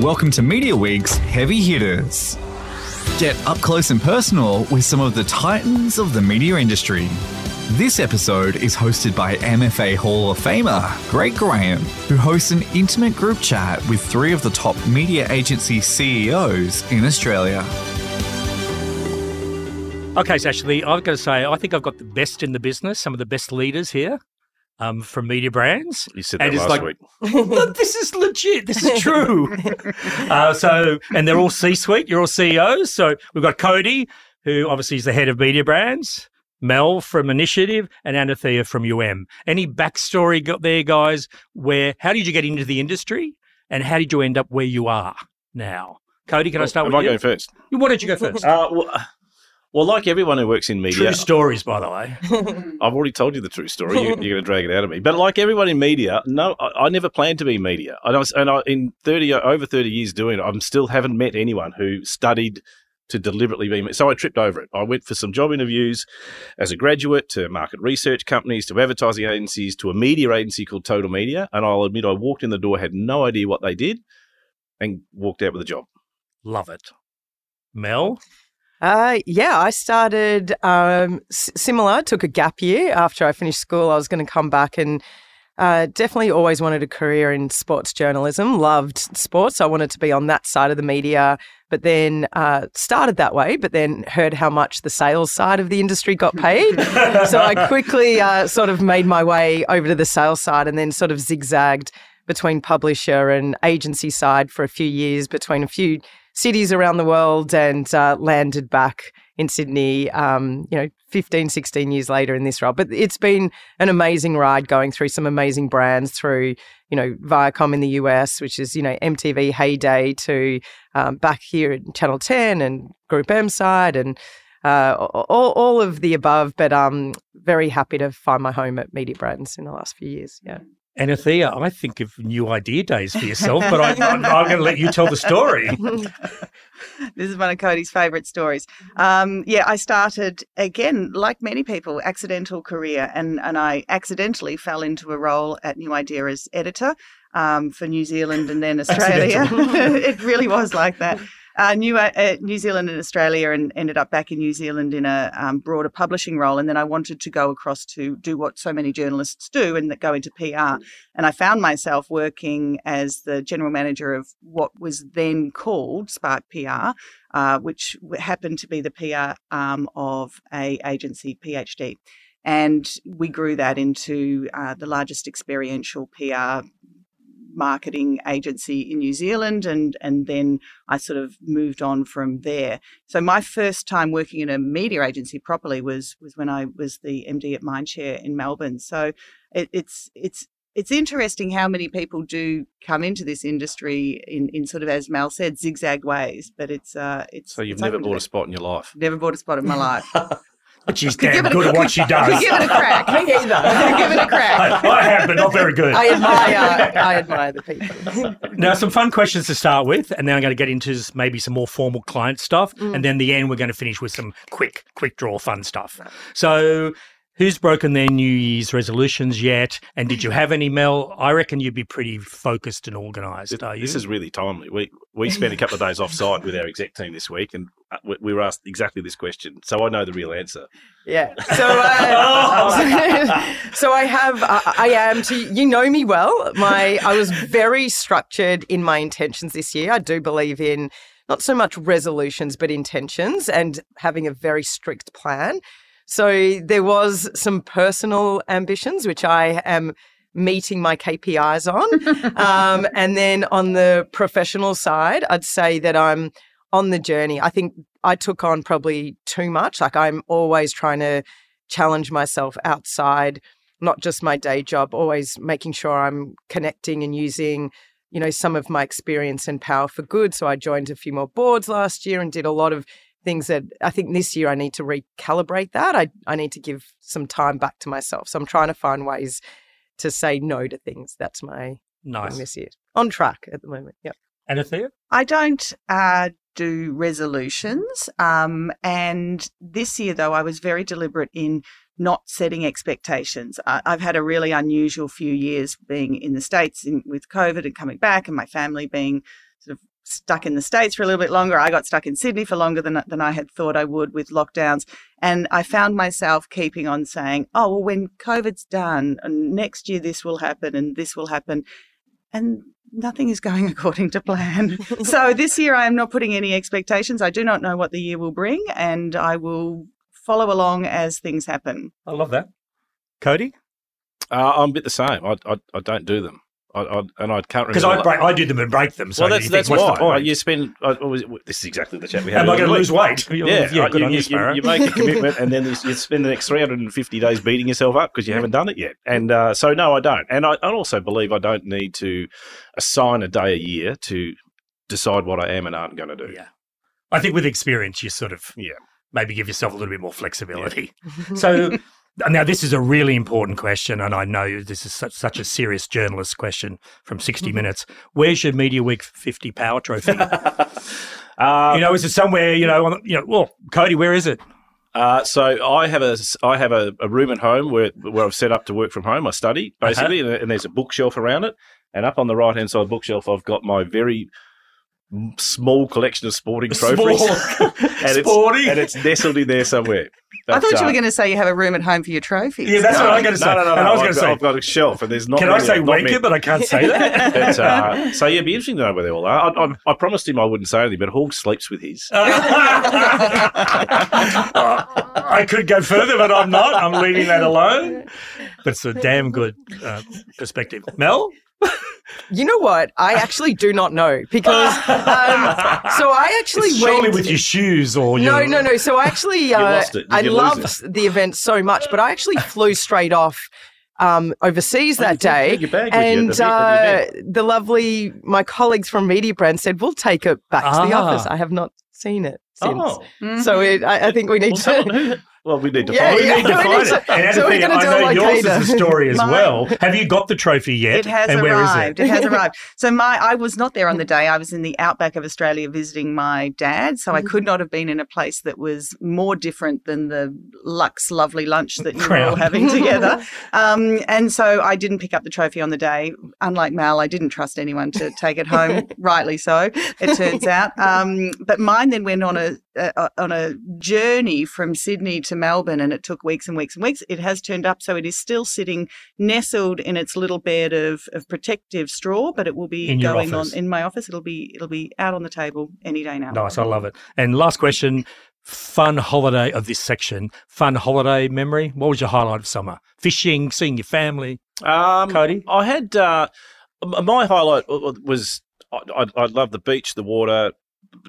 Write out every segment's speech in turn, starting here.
Welcome to Media Week's Heavy Hitters. Get up close and personal with some of the titans of the media industry. This episode is hosted by MFA Hall of Famer Greg Graham, who hosts an intimate group chat with three of the top media agency CEOs in Australia. Okay, so actually, I've got to say, I think I've got the best in the business, some of the best leaders here um, from media brands. You said that And it's last like- week. This is legit. This is true. uh, so, and they're all C-suite. You're all CEOs. So we've got Cody, who obviously is the head of media brands. Mel from Initiative and Anathea from UM. Any backstory got there, guys? Where how did you get into the industry, and how did you end up where you are now? Cody, can I start Am with I you? going first? Why don't you go first? Uh, well, well, like everyone who works in media, True stories, by the way. I've already told you the true story. You, you're going to drag it out of me. But like everyone in media, no, I, I never planned to be media. And, I was, and I, in thirty over thirty years doing it, I am still haven't met anyone who studied to deliberately be. So I tripped over it. I went for some job interviews as a graduate to market research companies, to advertising agencies, to a media agency called Total Media. And I'll admit, I walked in the door, had no idea what they did, and walked out with a job. Love it. Mel, Uh, yeah, I started um, s- similar. Took a gap year after I finished school. I was going to come back and uh, definitely always wanted a career in sports journalism. Loved sports. I wanted to be on that side of the media. But then uh, started that way. But then heard how much the sales side of the industry got paid. so I quickly uh, sort of made my way over to the sales side, and then sort of zigzagged between publisher and agency side for a few years between a few cities around the world and uh, landed back in Sydney, um, you know, 15, 16 years later in this role. But it's been an amazing ride going through some amazing brands through, you know, Viacom in the US, which is, you know, MTV heyday to um, back here at Channel 10 and Group M side and uh, all, all of the above. But um, very happy to find my home at Media Brands in the last few years. Yeah. Anathea, I think of new idea days for yourself, but I, I'm, I'm going to let you tell the story. this is one of Cody's favourite stories. Um, yeah, I started again, like many people, accidental career, and and I accidentally fell into a role at New Idea as editor um, for New Zealand and then Australia. it really was like that. Uh, New uh, New Zealand and Australia, and ended up back in New Zealand in a um, broader publishing role. And then I wanted to go across to do what so many journalists do, and that go into PR. And I found myself working as the general manager of what was then called Spark PR, uh, which happened to be the PR arm of a agency, PhD. And we grew that into uh, the largest experiential PR marketing agency in New Zealand, and and then I sort of moved on from there. So my first time working in a media agency properly was was when I was the MD at Mindshare in Melbourne. So it, it's it's it's interesting how many people do come into this industry in, in sort of as Mel said zigzag ways, but it's uh it's So you've it's never bought a spot in your life. never bought a spot in my life. But she's damn give it a- good at what she Could does. give it a crack. Me either. Could give it a I, crack. I have, but not very good. I admire, I admire the people. Now, some fun questions to start with, and then I'm going to get into maybe some more formal client stuff, mm. and then the end we're going to finish with some quick, quick draw fun stuff. So, who's broken their New Year's resolutions yet? And did you have any, Mel? I reckon you'd be pretty focused and organised. Are you? This is really timely. We we spent a couple of days off site with our exec team this week, and uh, we, we were asked exactly this question. So I know the real answer. Yeah. So, uh, so I have, I, I am to, you know me well. My, I was very structured in my intentions this year. I do believe in not so much resolutions, but intentions and having a very strict plan. So there was some personal ambitions, which I am meeting my KPIs on. um, and then on the professional side, I'd say that I'm on the journey. I think I took on probably too much. Like I'm always trying to challenge myself outside, not just my day job, always making sure I'm connecting and using, you know, some of my experience and power for good. So I joined a few more boards last year and did a lot of things that I think this year I need to recalibrate that. I, I need to give some time back to myself. So I'm trying to find ways to say no to things. That's my thing nice. this year. On track at the moment. Yep. Anathea? I don't uh, do resolutions. Um, and this year, though, I was very deliberate in not setting expectations. I, I've had a really unusual few years being in the States in, with COVID and coming back, and my family being sort of stuck in the States for a little bit longer. I got stuck in Sydney for longer than, than I had thought I would with lockdowns. And I found myself keeping on saying, oh, well, when COVID's done, and next year this will happen and this will happen. And nothing is going according to plan. so this year I am not putting any expectations. I do not know what the year will bring, and I will follow along as things happen. I love that. Cody? Uh, I'm a bit the same. I, I, I don't do them. I, I, and I can't Because remember. I, break, I do them and break them. So well, that's you that's think, what's why the point? you spend. Uh, what was it? this is exactly the chat we had. Am I going to lose weight? Yeah, yeah uh, good you, on you, you, you make a commitment, and then you, you spend the next 350 days beating yourself up because you haven't done it yet. And uh, so, no, I don't. And I, I also believe I don't need to assign a day a year to decide what I am and aren't going to do. Yeah. I think with experience, you sort of Yeah. maybe give yourself a little bit more flexibility. So now this is a really important question, and I know this is such, such a serious journalist question from 60 Mm-hmm. Minutes. Where's your Media Week 50 Power Trophy? Uh, you know, is it somewhere, you know, on, you know, well, Cody, where is it? Uh, so I have a I have a, a room at home where where I've set up to work from home. I study Uh-huh. basically, and, and there's a bookshelf around it. And up on the right hand side of the bookshelf, I've got my very small collection of sporting trophies, Small. and it's and it's nestled in there somewhere. I But, thought you uh, were going to say you have a room at home for your trophies. Yeah, that's no, what I'm going to say. No, no, no. And I was I've going to got- say, I've got a shelf, and there's not. can I say not wanker, but I can't say that? But, uh, so yeah, it'd be interesting to know where they all are. I, I, I promised him I wouldn't say anything, but Hawk sleeps with his. I could go further, but I'm not. I'm leaving that alone. But it's a damn good uh, perspective. Mel? You know what? I actually do not know because um, so I actually It's went surely with your shoes or No, your... no, no. So I actually, uh, lost it. Did I you lose loved the event so much, but I actually flew straight off um, overseas Oh, that day. take your bag with you and the- uh, the lovely, my colleagues from Media Brand said, we'll take it back to the Ah. office. I have not seen it since. Oh, Mhm. So it, I, I think we need well, to. Someone who, well, we need to Yeah, find We yeah. it. We need to find need it. to- And so we're gonna I do know like yours Ada. is a story as Mine- well. Have you got the trophy yet? It has and where is arrived. it? It? has arrived. So my I was not there on the day. I was in the outback of Australia visiting my dad. So I Mm-hmm. could not have been in a place that was more different than the Lux lovely lunch that you were all having together. Um, and so I didn't pick up the trophy on the day. Unlike Mal, I didn't trust anyone to take it home. rightly so, it turns out. Um, but mine then went on a, a on a journey from Sydney to Melbourne, and it took weeks and weeks and weeks. It has turned up, so it is still sitting nestled in its little bed of, of protective straw, but it will be In your going office. on in my office. It'll be it'll be out on the table any day now. Nice, I love it. And last question, fun holiday of this section. Fun holiday memory. What was your highlight of summer? Fishing, seeing your family. Um, Cody? I had uh, my highlight w- w- was I, I, I love the beach, the water.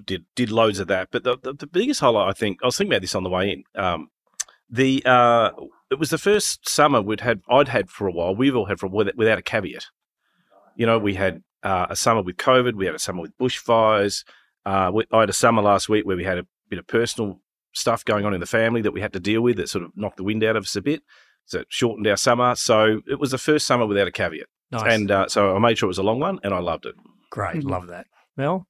Did did loads of that, but the, the, the biggest highlight I think I was thinking about this on the way in. Um, the uh, it was the first summer we'd had I'd had for a while. We've all had for a while without, without a caveat. You know, we had uh, a summer with COVID. We had a summer with bushfires. Uh, we, I had a summer last week where we had a bit of personal stuff going on in the family that we had to deal with that sort of knocked the wind out of us a bit. So it shortened our summer. So it was the first summer without a caveat. Nice. And uh, so I made sure it was a long one and I loved it. Great, love that. Mel?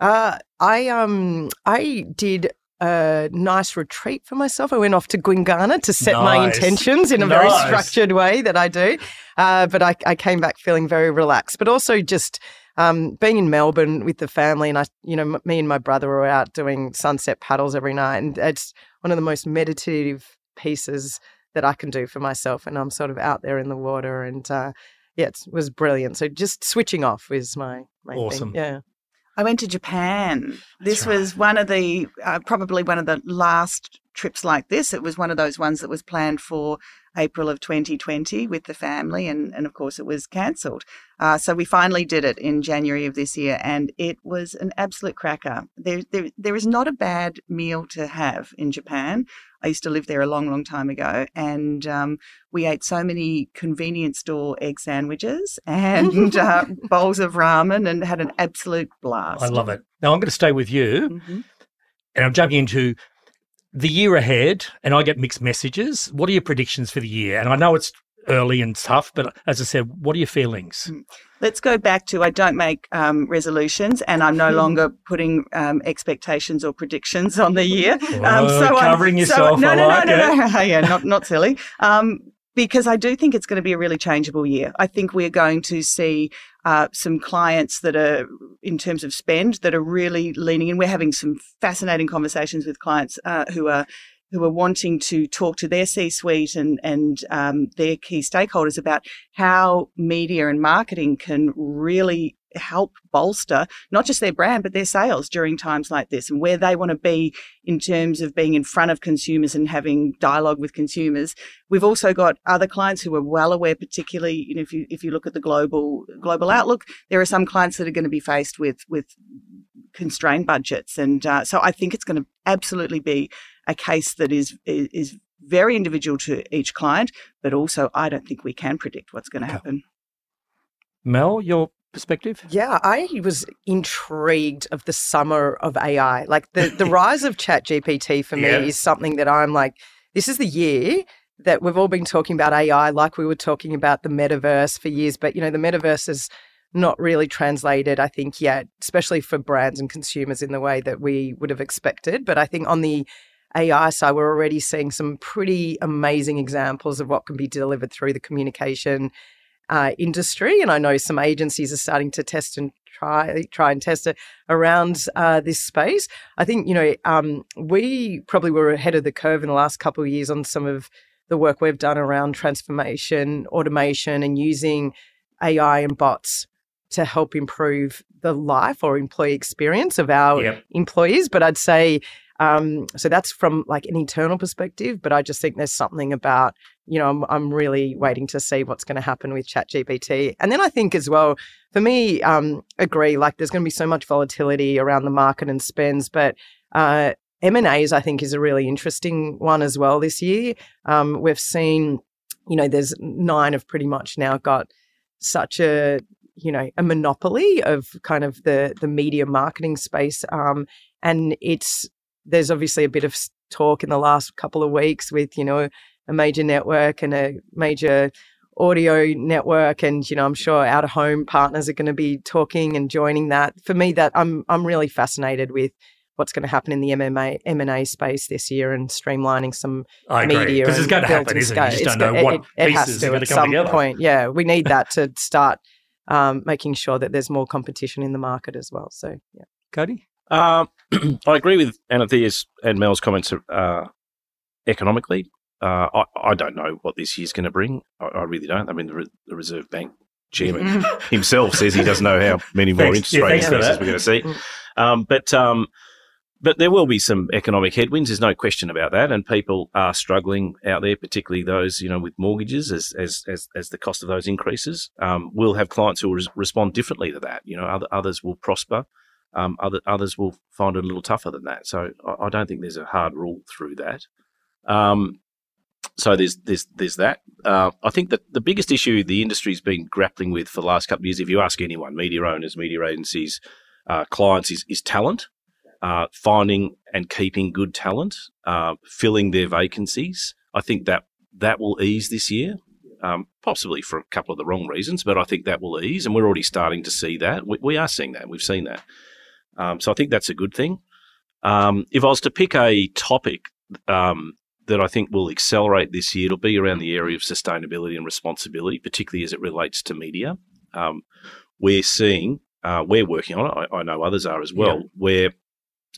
Uh, I um I did a nice retreat for myself. I went off to Gwinganna to set my intentions in a very structured way that I do. Uh, but I, I came back feeling very relaxed. But also just um, being in Melbourne with the family, and I, you know, m- me and my brother were out doing sunset paddles every night, and it's one of the most meditative pieces that I can do for myself. And I'm sort of out there in the water, and uh, yeah, it was brilliant. So just switching off was my, my Awesome. thing. Yeah. I went to Japan. This right. was one of the, uh, probably one of the last trips like this. It was one of those ones that was planned for April of 2020 with the family, and, and of course it was cancelled. Uh, so we finally did it in January of this year, and it was an absolute cracker. There, there, there is not a bad meal to have in Japan. I used to live there a long, long time ago, and um, we ate so many convenience store egg sandwiches and uh, bowls of ramen, and had an absolute blast. I love it. Now I'm going to stay with you, Mhm. and I'm jumping into the year ahead, and I get mixed messages. What are your predictions for the year? And I know it's early and tough, but as I said, what are your feelings? Let's go back to I don't make um, resolutions, and I'm no longer putting um, expectations or predictions on the year. Um, I'm- covering yourself, no, I no, like no, it. no, no, yeah, not not silly. Um, because I do think it's going to be a really changeable year. I think we're going to see uh, some clients that are, in terms of spend, that are really leaning in. We're having some fascinating conversations with clients uh, who are who are wanting to talk to their C-suite and and um, their key stakeholders about how media and marketing can really help bolster not just their brand but their sales during times like this and where they want to be in terms of being in front of consumers and having dialogue with consumers. We've also got other clients who are well aware particularly you know if you if you look at the global global outlook there are some clients that are going to be faced with with constrained budgets and uh, so i think it's going to absolutely be a case that is is very individual to each client, but also I don't think we can predict what's going to happen. Mel, your perspective? Yeah, I was intrigued of the summer of AI. Like the, the rise of Chat GPT for me Yeah. is something that I'm like, this is the year that we've all been talking about AI, like we were talking about the metaverse for years, but you know, the metaverse is not really translated, I think, yet, especially for brands and consumers in the way that we would have expected. But I think on the AI side, we're already seeing some pretty amazing examples of what can be delivered through the communication uh, industry. And I know some agencies are starting to test and try try and test it around uh, this space. I think you know um, we probably were ahead of the curve in the last couple of years on some of the work we've done around transformation, automation, and using AI and bots to help improve the life or employee experience of our Yep. employees. But I'd say um, so that's from like an internal perspective. But I just think there's something about you know I'm I'm really waiting to see what's going to happen with ChatGPT. And then I think as well for me, um, agree like there's going to be so much volatility around the market and spends, but uh, M and A's I think is a really interesting one as well this year. Um, we've seen, you know, there's nine have pretty much now got such a you know a monopoly of kind of the the media marketing space, um, and it's there's obviously a bit of talk in the last couple of weeks with you know a major network and a major audio network and you know i'm sure out of home partners are going to be talking and joining that for me that i'm i'm really fascinated with what's going to happen in the MMA M&A space this year and streamlining some I agree. media Because it's going to happen, isn't it? You just don't know what it, it has pieces to at some together. point yeah we need that to start um, making sure that there's more competition in the market as well so yeah Cody? Um, I agree with Anathea's and Mel's comments uh, economically. Uh, I, I don't know what this year's going to bring. I, I really don't. I mean, the, Re- the Reserve Bank chairman himself says he doesn't know how many more Thanks. interest Yeah, rate thanks increases we're going to see. Um, but um, but there will be some economic headwinds. There's no question about that, and people are struggling out there, particularly those you know with mortgages as as as, as the cost of those increases. Um, we'll have clients who will res- respond differently to that. You know, other, others will prosper. Um, other others will find it a little tougher than that. So I, I don't think there's a hard rule through that. Um, so there's there's there's that. Uh, I think that the biggest issue the industry's been grappling with for the last couple of years, if you ask anyone, media owners, media agencies, uh, clients, is is talent, uh, finding and keeping good talent, uh, filling their vacancies. I think that that will ease this year. Um, possibly for a couple of the wrong reasons, but I think that will ease, and we're already starting to see that. We, we are seeing that. We've seen that. Um, so I think that's a good thing. Um, if I was to pick a topic um, that I think will accelerate this year, it'll be around the area of sustainability and responsibility, particularly as it relates to media. Um, we're seeing, uh, we're working on it. I, I know others are as well, where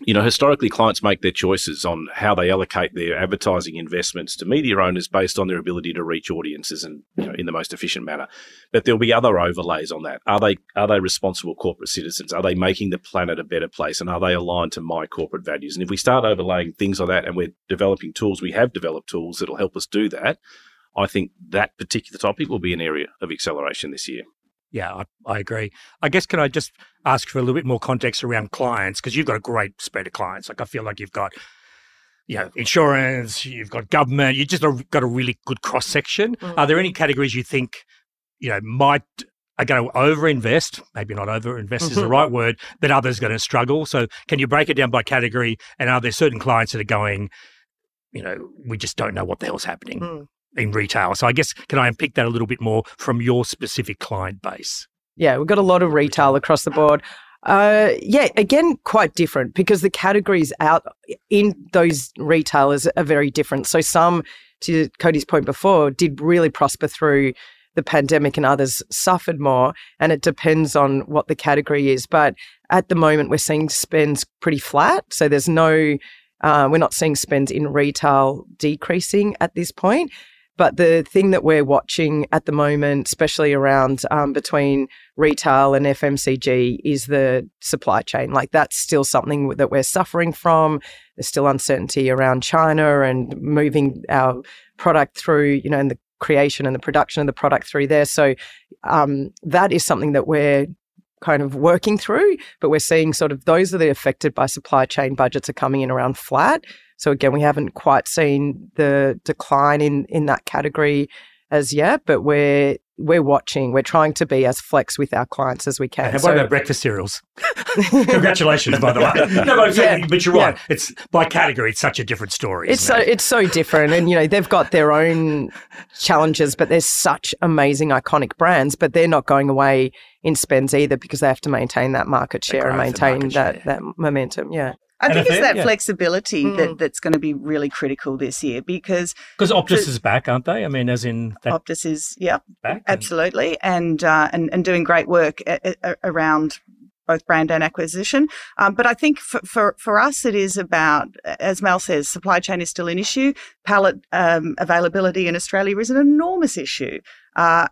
you know, historically, clients make their choices on how they allocate their advertising investments to media owners based on their ability to reach audiences and you know in the most efficient manner. But there'll be other overlays on that. Are they are they responsible corporate citizens? Are they making the planet a better place? And are they aligned to my corporate values? And if we start overlaying things like that, and we're developing tools, we have developed tools that'll help us do that. I think that particular topic will be an area of acceleration this year. Yeah, I, I agree. I guess can I just ask for a little bit more context around clients because you've got a great spread of clients. Like I feel like you've got, you know, insurance, you've got government, you just got a really good cross section. Mm. Are there any categories you think, you know, might are going to overinvest? Maybe not overinvest is the right word, but others going to struggle. So can you break it down by category? And are there certain clients that are going, you know, we just don't know what the hell's happening Mm. In retail? So I guess can I unpick that a little bit more from your specific client base? Yeah, we've got a lot of retail across the board. Uh, yeah, again, quite different because the categories out in those retailers are very different. So some, to Cody's point before, did really prosper through the pandemic and others suffered more. And it depends on what the category is. But at the moment, we're seeing spends pretty flat. So there's no, uh, we're not seeing spends in retail decreasing at this point. But the thing that we're watching at the moment, especially around um, between retail and FMCG, is the supply chain. Like that's still something that we're suffering from. There's still uncertainty around China and moving our product through, you know, and the creation and the production of the product through there. So um, that is something that we're kind of working through, but we're seeing sort of those that are affected by supply chain budgets are coming in around flat. So again, we haven't quite seen the decline in in that category as yet, but we're we're watching. We're trying to be as flex with our clients as we can. And what about breakfast cereals? Congratulations, by the way. No, but, Yeah, but you're right. yeah. It's by category. It's such a different story. It's so it? it's so different, and you know they've got their own challenges, but they're such amazing iconic brands, but they're not going away in spends either because they have to maintain that market share and maintain that share. that momentum. Yeah, I think if it's that yeah. flexibility Mm. that, that's going to be really critical this year because because Optus the- is back, aren't they? I mean, as in that Optus is, yeah, back. and- absolutely, and uh, and and doing great work a- a- around both brand and acquisition. Um, but I think for, for for us, it is about, as Mel says, supply chain is still an issue. Pallet um, availability in Australia is an enormous issue. Uh,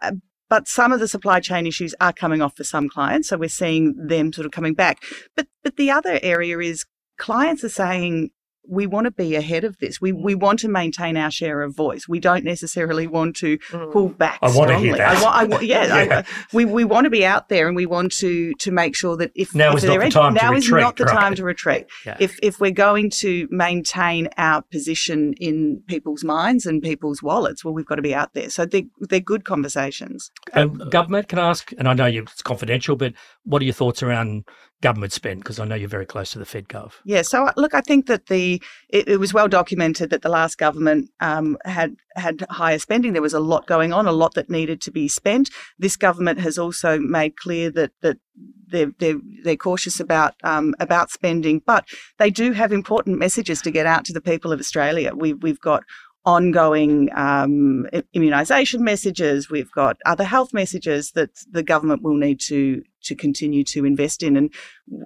but some of the supply chain issues are coming off for some clients, so we're seeing them sort of coming back. But but the other area is clients are saying we want to be ahead of this. We we want to maintain our share of voice. We don't necessarily want to pull mm. back. I want to hear strongly. that. I want, I yeah, Yeah. I, we we want to be out there, and we want to to make sure that if Now if is not the time to now is retreat, not the right. time to retreat. Yeah. If if we're going to maintain our position in people's minds and people's wallets, well, we've got to be out there. So they're they're good conversations. And government, can I ask? And I know you, it's confidential, but what are your thoughts around government spend? Because I know you're very close to the Fed Gov. Yeah, so uh, look, I think that the it, it was well documented that the last government um, had had higher spending. There was a lot going on, a lot that needed to be spent. This government has also made clear that that they're they're, they're cautious about um, about spending, but they do have important messages to get out to the people of Australia. We've we've got ongoing um, immunisation messages. We've got other health messages that the government will need to to continue to invest in. And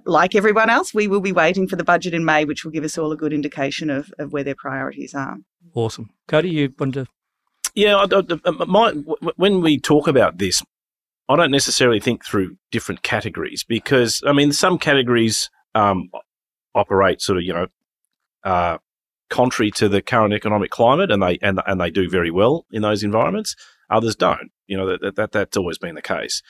like everyone else, we will be waiting for the budget in May, which will give us all a good indication of, of where their priorities are. Awesome. Cody, you want to? Yeah, I, I- I- my, when we talk about this, I don't necessarily think through different categories because I mean some categories um, operate sort of you know uh, contrary to the current economic climate, and they and and they do very well in those environments. Others don't. You know that, that that's always been the case.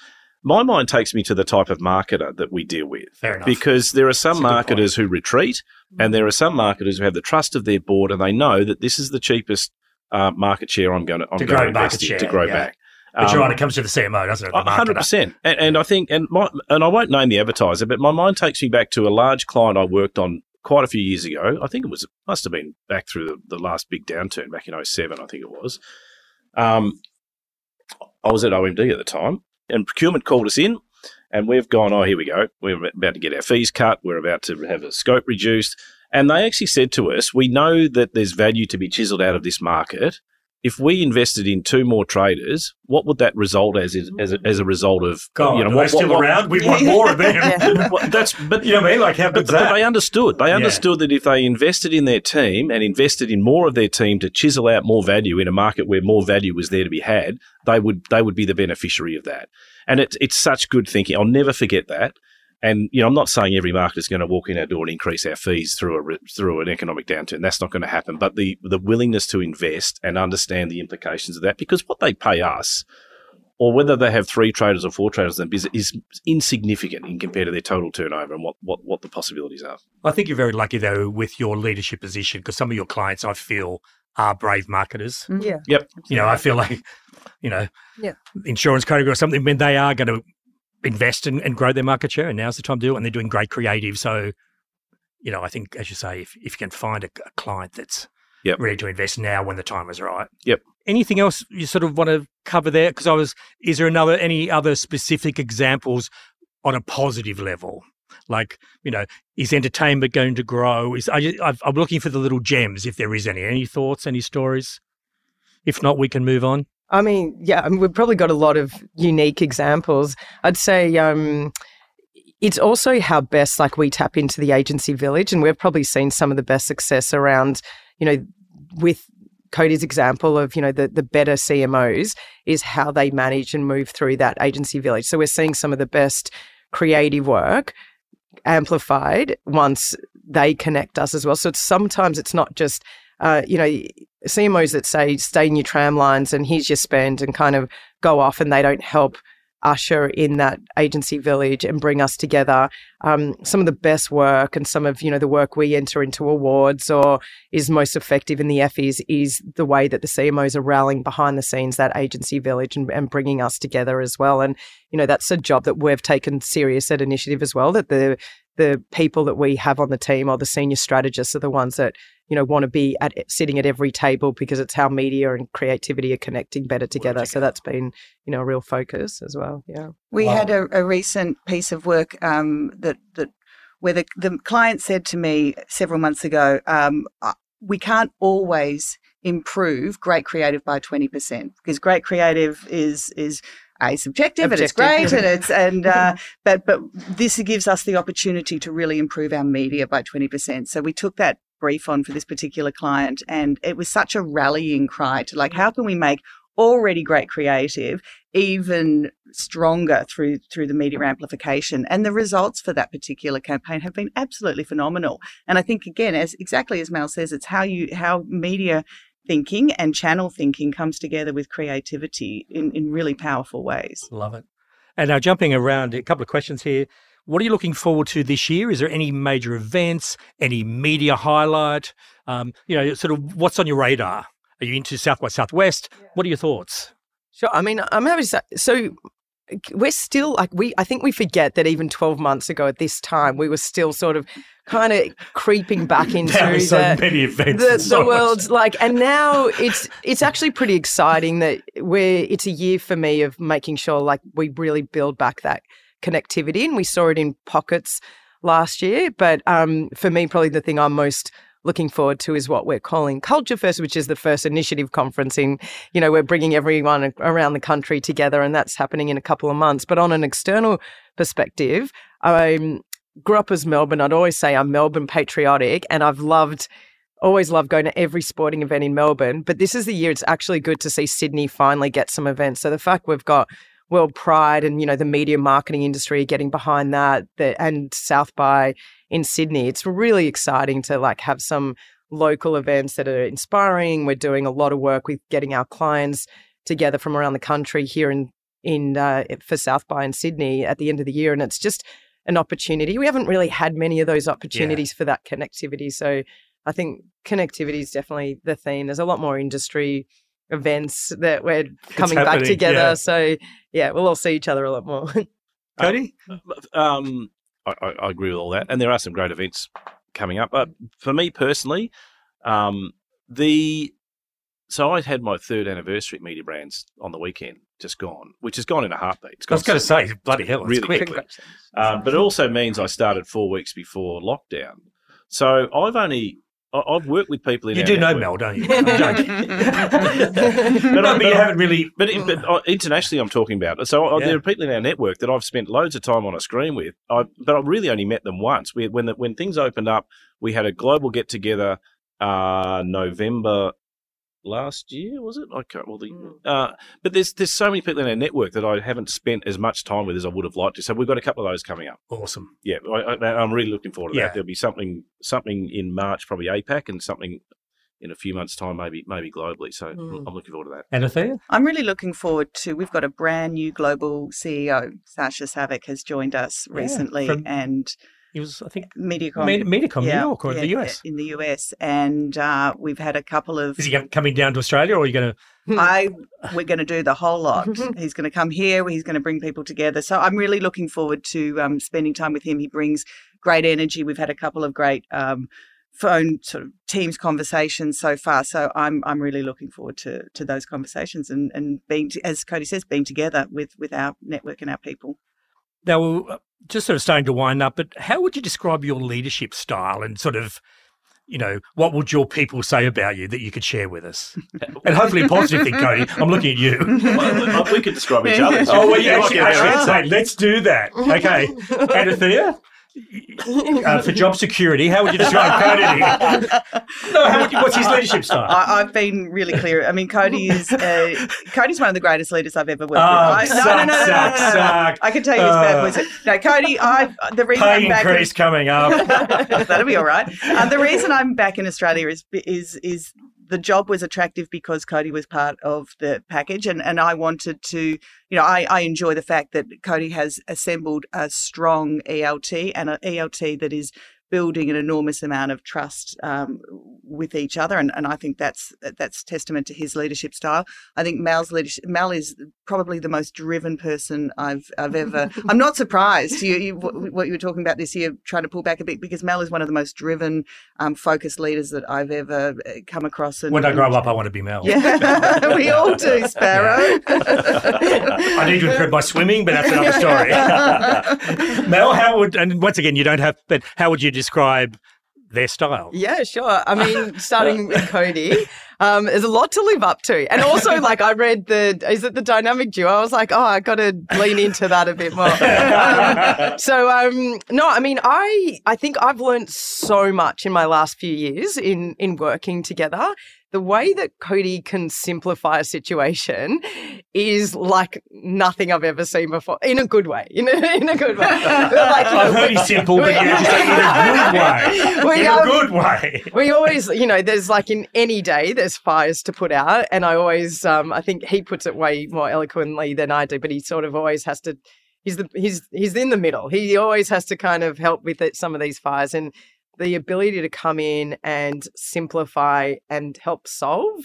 My mind takes me to the type of marketer that we deal with Fair enough. because there are some That's a good point. marketers who retreat, and there are some marketers who have the trust of their board, and they know that this is the cheapest uh, market share I'm going to I'm To grow market share, to grow yeah. back. But Um, you're right, it comes to the CMO, doesn't it? Hundred percent. and, and I think, and my, and I won't name the advertiser, but my mind takes me back to a large client I worked on quite a few years ago. I think it was must have been back through the, the last big downturn back in 07, I think it was. Um, I was at OMD at the time, and procurement called us in, and we've gone, oh, here we go. We're about to get our fees cut. We're about to have a scope reduced. And they actually said to us, we know that there's value to be chiseled out of this market. If we invested in two more traders, what would that result as as a, as a result of God, you know what, still what- around? We want more of them. That's but You know what I mean? Like, how but, but they understood. They Yeah. understood that if they invested in their team and invested in more of their team to chisel out more value in a market where more value was there to be had, they would they would be the beneficiary of that. And it's it's such good thinking. I'll never forget that. And you know, I'm not saying every market is going to walk in our door and increase our fees through a through an economic downturn. That's not going to happen. But the the willingness to invest and understand the implications of that, because what they pay us, or whether they have three traders or four traders in the business, is insignificant in compared to their total turnover and what what, what the possibilities are. I think you're very lucky, though, with your leadership position because some of your clients, I feel, are brave marketers. Mm-hmm. yeah. Yep. You know, I feel like, you know, Yeah. insurance category or something, when they are going to invest and, and grow their market share, and now's the time to do it, and they're doing great creative. So, you know, I think, as you say, if, if you can find a, a client that's Yep. ready to invest now when the time is right. Yep. Anything else you sort of want to cover there? Because I was, is there another, any other specific examples on a positive level? Like, you know, is entertainment going to grow? Is I, I've- I'm looking for the little gems, if there is any. Any thoughts? Any stories? If not, we can move on. I mean, yeah, I mean, we've probably got a lot of unique examples. I'd say um, it's also how best like we tap into the agency village, and we've probably seen some of the best success around, you know, with Cody's example of you know the the better CMOs is how they manage and move through that agency village. So we're seeing some of the best creative work amplified once they connect us as well. So it's, sometimes it's not just uh, you know CMOs that say stay in your tram lines and here's your spend and kind of go off and they don't help usher in that agency village and bring us together. Um, some of the best work and some of you know the work we enter into awards or is most effective in the Effies is the way that the CMOs are rallying behind the scenes that agency village and, and bringing us together as well. And you know that's a job that we've taken serious at Initiative as well. That the the people that we have on the team or the senior strategists are the ones that you know want to be at sitting at every table because it's how media and creativity are connecting better together. So that's been you know a real focus as well. Yeah, we wow. had a, a, recent piece of work um, that that where the, the client said to me several months ago, um, we can't always improve great creative by 20% because great creative is is a subjective, and it's great and it's and uh, but but this gives us the opportunity to really improve our media by 20% so we took that brief on for this particular client and it was such a rallying cry to like how can we make already great creative even stronger through through the media amplification? And the results for that particular campaign have been absolutely phenomenal. And i think again as exactly as mel says it's how you how media thinking and channel thinking comes together with creativity in, in really powerful ways. Love it. And now jumping around, a couple of questions here. What are you looking forward to this year? Is there any major events, any media highlight? Um, you know, sort of what's on your radar? Are you into South by Southwest? Yeah. What are your thoughts? Sure. I mean, I'm happy to say, so we're still like we I think we forget that even 12 months ago at this time we were still sort of kind of creeping back into so the, many events the, so the world's like and now it's it's actually pretty exciting that we're it's a year for me of making sure like we really build back that connectivity and we saw it in pockets last year but um, for me probably the thing I'm most looking forward to is what we're calling Culture First, which is the first initiative conference in, you know, we're bringing everyone around the country together and that's happening in a couple of months. But on an external perspective, I grew up as Melbourne. I'd always say I'm Melbourne patriotic and I've loved always loved going to every sporting event in Melbourne. But this is the year it's actually good to see Sydney finally get some events. So the fact we've got World Pride and, you know, the media marketing industry getting behind that, the, and South by in Sydney. It's really exciting to like have some local events that are inspiring. We're doing a lot of work with getting our clients together from around the country here in in uh, for South by in Sydney at the end of the year, and it's just an opportunity. We haven't really had many of those opportunities yeah. for that connectivity, so I think connectivity is definitely the theme. There's a lot more industry events that we're coming back together, yeah. so yeah, we'll all see each other a lot more. Cody, um, I, I, agree with all that, and there are some great events coming up. But for me personally, um, the so I had my third anniversary at Media Brands on the weekend, just gone, which has gone in a heartbeat. I was going to say, bloody hell, really quick. quickly. Um, but it also means I started four weeks before lockdown. So I've only I've worked with people in. You do network. know Mel, don't you? but, no, but you haven't really. But, but uh, internationally, I'm talking about. So uh, yeah. there are people in our network that I've spent loads of time on a screen with. I, but I've really only met them once. We, when the, when things opened up, we had a global get together. Uh, November last year, was it? I can't. Well, the, mm. uh, but there's there's so many people in our network that I haven't spent as much time with as I would have liked to. So we've got a couple of those coming up. Awesome. Yeah, I, am really looking forward to yeah. that. There'll be something something in March, probably APAC, and something in a few months' time, maybe maybe globally. So mm. I'm looking forward to that. Anathea? I'm really looking forward to. We've got a brand new global CEO, Sasha Savic, has joined us yeah, recently, from- and he was, I think, Mediacom, Med- Mediacom, yeah, New York or yeah, the US. In the US, and uh, we've had a couple of. Is he coming down to Australia, or are you going to? I we're going to do the whole lot. he's going to come here. He's going to bring people together. So I'm really looking forward to um, spending time with him. He brings great energy. We've had a couple of great. Um, phone sort of teams conversations so far so i'm i'm really looking forward to to those conversations and and being as cody says being together with with our network and our people now, just sort of starting to wind up, but how would you describe your leadership style and sort of you know, what would your people say about you that you could share with us? And hopefully a positive thing, Cody. I'm looking at you. Well, we could describe each other. Oh, well, yeah, You might actually, get a actually, answer. say, let's do that. Okay. Anathea, uh, for job security, how would you describe Cody? no, how would you, what's his leadership style? I, I've been really clear. I mean, Cody is uh, Cody's one of the greatest leaders I've ever worked Oh, with. I, suck, suck, suck. I can tell you his bad Uh. No, Cody, I the reason Pay I'm back in- increase coming up. That'll be all right. Uh, the reason I'm back in Australia is is is the job was attractive because Cody was part of the package, and, and I wanted to, you know, I, I enjoy the fact that Cody has assembled a strong ELT and an ELT that is building an enormous amount of trust um, with each other, and, and I think that's that's testament to his leadership style. I think Mal's leadership. Mal is probably the most driven person I've I've ever. I'm not surprised. You, you what you were talking about this year, trying to pull back a bit because Mal is one of the most driven, um, focused leaders that I've ever uh, come across. And, When I grow up, I want to be Mel. yeah, we all do, Sparrow. I need to improve my swimming, but that's another story. Mel, how would, and once again, you don't have, but how would you describe their style? Yeah, sure. I mean, starting with Cody, um, there's a lot to live up to. And also, like, I read the, is it the dynamic duo? I was like, oh, I got to lean into that a bit more. Um, so, um, no, I mean, I, I think I've learned so much in my last few years in, in working together. The way that Cody can simplify a situation is like nothing I've ever seen before, in a good way. In a, in a good way. Like, I've heard he's simple, but you just say in a good way. We, In a um, good way. we always, you know, there's like in any day, there's fires to put out. And I always, um, I think he puts it way more eloquently than I do, but he sort of always has to, he's the, he's, he's in the middle. He always has to kind of help with it, some of these fires and the ability to come in and simplify and help solve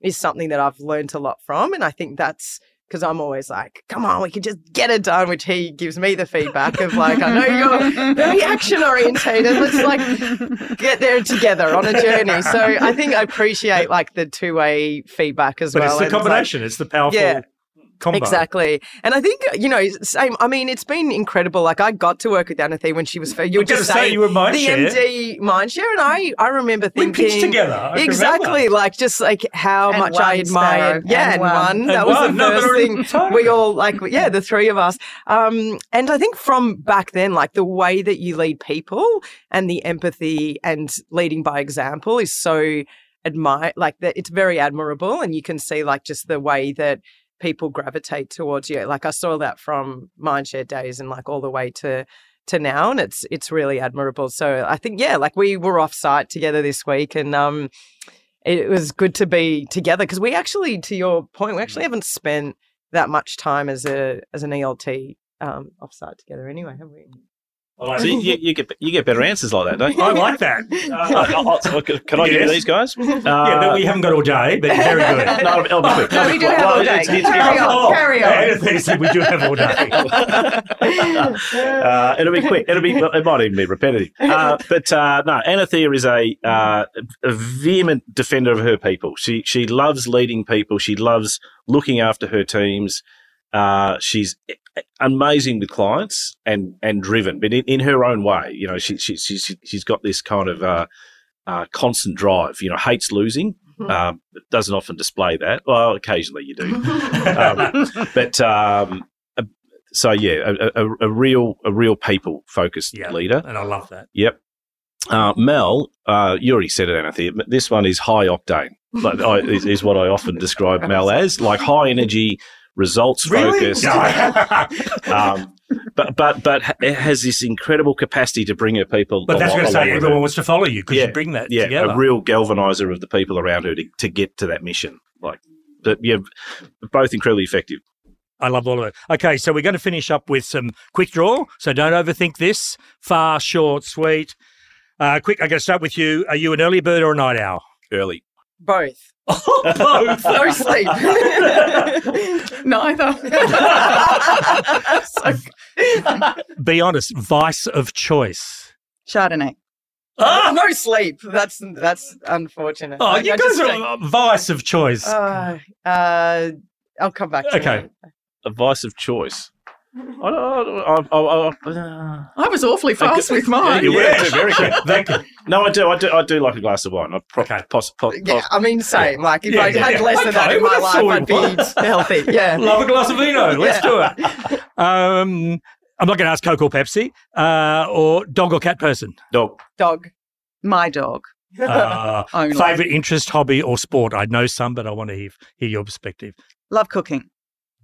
is something that I've learned a lot from. And I think that's, because I'm always like, come on, we can just get it done, which he gives me the feedback of like, I know you're very action orientated. Let's like get there together on a journey. So I think I appreciate like the two way feedback as But well. it's the And like- combination. it's the powerful Yeah. Combo. Exactly. And I think, you know, same. I mean, it's been incredible. Like, I got to work with Anathy when she was, first. you were I'm gonna just say saying you were Mindshare. the MD Mindshare. And I, I remember We thinking. pitched together. I exactly. remember. Like, just like how And much one, I admired. Sparrow. Yeah, And and one. one. And That was one. the No, first but thing totally. we all, like, yeah, the three of us. Um, and I think from back then, like, the way that you lead people and the empathy and leading by example is so admire like that it's very admirable and you can see like just the way that people gravitate towards you. Like i saw that from mindshare days and like all the way to to now and it's it's really admirable. So i think yeah like we were off site together this week and um it was good to be together because we actually to your point we actually haven't spent that much time as a as an elt um off site together anyway have we like, So you, you, you get you get better answers like that, don't you? I like that. Uh, Uh, uh, uh, can I give you these guys? Uh, yeah, but we haven't got all day, but very good. no, it'll be quick. No, we do have all day. it's- it's- Carry on. Oh, Carry on. Anathea said we do have all day. uh, it'll be quick. It'll be. It might even be repetitive. Uh, but uh, no, Anathea is a, uh, a vehement defender of her people. She she loves leading people. She loves looking after her teams. Uh, she's amazing with clients and and driven, but in, in her own way. You know, she, she she's she's got this kind of uh, uh, constant drive. You know, hates losing. Um, doesn't often display that. Well, occasionally you do. um, but um, uh, so yeah, a, a, a real a real people focused Yeah. leader. And I love that. Yep. Uh, Mel, uh, you already said it, Anathea. This one is high octane. Like, I, is, is what I often describe Mel as, like high energy, results focused. Um, but but but it has this incredible capacity to bring her people. but that's along- going to say along her. everyone wants to follow you because Yeah, you bring that yeah, together. a real galvanizer of the people around her to, to get to that mission. Like, but yeah, both incredibly effective. I love all of it. Okay, so we're going to finish up with some quick draw. So don't overthink this. Far, short, sweet. Uh, quick, I'm going to start with you. Are you an early bird or a night owl? Early. Both Both. no sleep Neither. So- Be honest. Vice of choice. Chardonnay. Ah! no sleep. That's that's unfortunate. Oh, I- you I guys just are a vice of choice. Uh, uh, I'll come back to Okay. that. A vice of choice. I, I, I, I, I, I was awfully fast with yeah, mine. you were Yeah. too, very quick. Thank you. No, I do, I do, I do like a glass of wine. I pro- Okay. pos- pos- Yeah, I mean, same. Like if Yeah, I yeah, had yeah. less of that in my life, all I'd be healthy. Yeah. Love a glass of vino. Let's do it. Um, I'm not going to ask Coke or Pepsi, uh, or dog or cat person. dog. Dog. My dog. Uh, Only. favorite interest, hobby, or sport? I know some, but I want to hear, hear your perspective. Love cooking.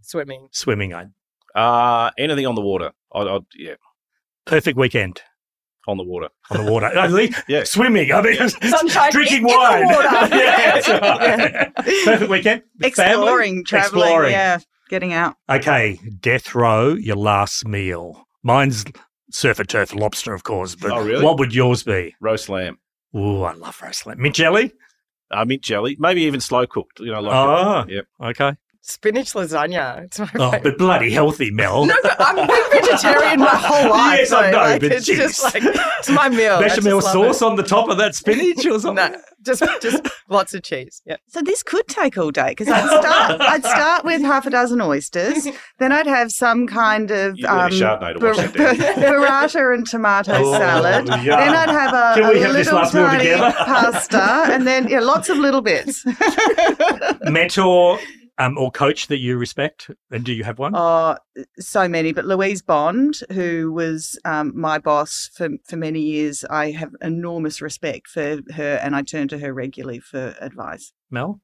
Swimming. Swimming, I Uh, anything on the water. I, I, yeah, perfect weekend on the water. on the water. I think Yeah. swimming. I mean, Sunshine drinking in the wine. water. yeah, that's right. perfect weekend. With family? Exploring, traveling. Exploring. Yeah, getting out. Okay, death row. Your last meal. Mine's surf and turf lobster, of course. But Oh, really? what would yours be? Roast lamb. Ooh, I love roast lamb. Mint jelly. Uh, mint jelly. Maybe even slow cooked. You know, like Oh, Yep. okay. Spinach lasagna. It's my Oh, favorite. but bloody healthy, Mel. No, but I've been vegetarian my whole life. Yes, I know, like, but it's just like it's my meal. I Bechamel just love sauce on the top of that spinach or it. something? No, just just lots of cheese. Yeah. So this could take all day because I'd start. I'd start with half a dozen oysters, then I'd have some kind of You need a um, Chardonnay to wash that burrata and tomato Oh, salad. yeah. Then I'd have a, Can we a have this little last meal tiny together? pasta, and then yeah, lots of little bits. Mentor um, or coach that you respect? And do you have one? Oh, so many. But Louise Bond, who was um, my boss for, for many years, I have enormous respect for her and I turn to her regularly for advice. Mel?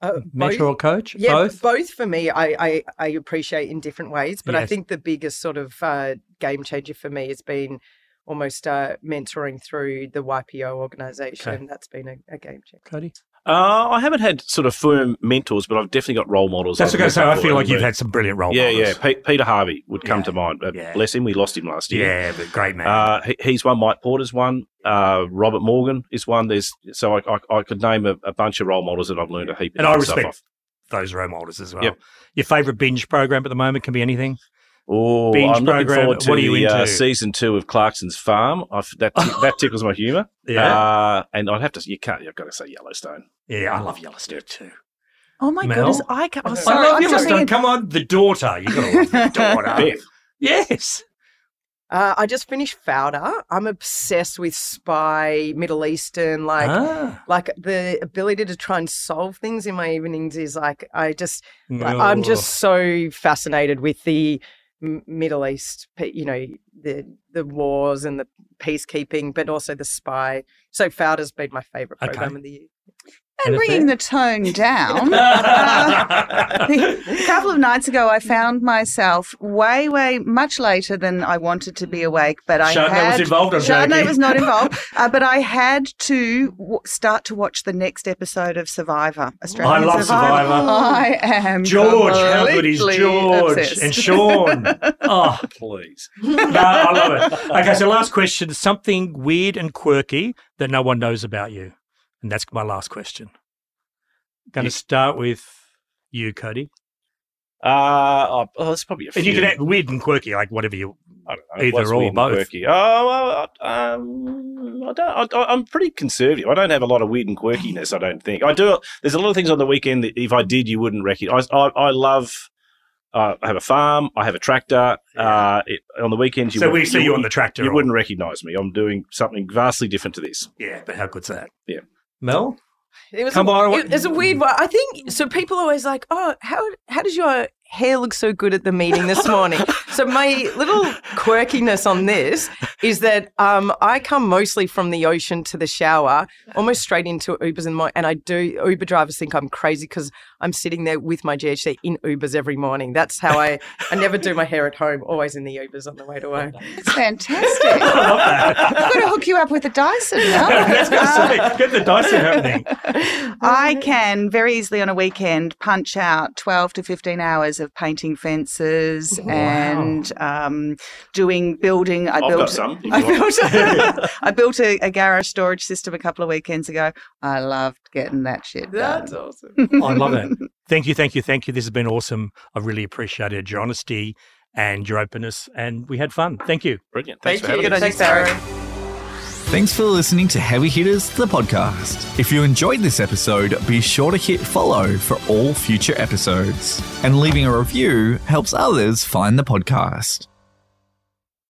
Uh, Mentor or coach? Yeah, Both? for me, I, I, I appreciate in different ways. But I think the biggest sort of uh, game changer for me has been almost uh, mentoring through the YPO organization. Okay. That's been a, a game changer. Cody? Uh, I haven't had sort of firm mentors, but I've definitely got role models. That's okay. So I feel like you've had some brilliant role Yeah, models. yeah. Pe- Peter Harvey would come Yeah. to mind. Uh, Yeah. Bless him. We lost him last year. Yeah, but great man. Uh, he, he's one. Mike Porter's one. Uh, Robert Morgan is one. There's so I, I, I could name a, a bunch of role models that I've learned a heap. And I respect off. Those role models as well. Yep. Your favourite binge program at the moment can be anything. Oh, Binge I'm looking program, forward to what are you the uh, season two of Clarkson's Farm. I've, that that tickles my humour. Yeah. Uh, and I'd have to. You can't. You've got to say Yellowstone. yeah, I love Yellowstone too. Oh my Mel? goodness, I can't. Oh, sorry, I love I'm Yellowstone. jumping. Come on, the daughter. You got to love the daughter. Beth. Yes. Uh, I just finished Fauda. I'm obsessed with spy, Middle Eastern, like ah. like the ability to try and solve things in my evenings is like I just like, I'm just so fascinated with the M- Middle East, you know, the the wars and the peacekeeping, but also the spy. So Fauda's been my favorite Okay. program of the year. And bringing the tone down. uh, a couple of nights ago, I found myself way, way much later than I wanted to be awake. But I Chardonnay had was involved. Chardonnay joking. was not involved, uh, but I had to w- start to watch the next episode of Survivor. Australian I love Survivor. I am George, how good is George obsessed. and Sean? oh, please. No, I love it. Okay, so last question: something weird and quirky that no one knows about you, and that's my last question. Going to start with you, Cody, Uh, oh, oh, there's probably a few. and you can add weird and quirky, like whatever you. I don't know, Either or, both. Quirky? Oh, well, um, I don't. I, I'm pretty conservative. I don't have a lot of weird and quirkiness. I don't think I do. There's a lot of things on the weekend that if I did, you wouldn't recognize. I, I, I love. Uh, I have a farm. I have a tractor. Uh, it, on the weekends, you so we see you on the tractor. You or- wouldn't recognize me. I'm doing something vastly different to this. Yeah, but how good's that? Yeah. Mel. It was Come a, on, it, it's a weird mm. one. I think so. People are always like, "Oh, how how does your hair looks so good at the meeting this morning?" so my little quirkiness on this is that um, I come mostly from the ocean to the shower, almost straight into Ubers in the morning, and I do. Uber drivers think I'm crazy because I'm sitting there with my GHD in Ubers every morning. That's how I. I never do my hair at home. Always in the Ubers on the way to work. It's fantastic. I am going to hook you up with a Dyson now. Let's say, get the Dyson happening. I can very easily on a weekend punch out 12 to 15 hours of painting fences Wow. and um, doing building. I I've built, got some. I built, I built a, a garage storage system a couple of weekends ago. I loved getting that shit done. That's awesome. I love it. Thank you, thank you, thank you. This has been awesome. I really appreciated your honesty and your openness, and we had fun. Thank you. Brilliant. Thanks Thank for you. having Good us. on you, Sarah. Sarah. Thanks for listening to Heavy Hitters, the podcast. If you enjoyed this episode, be sure to hit follow for all future episodes. And leaving a review helps others find the podcast.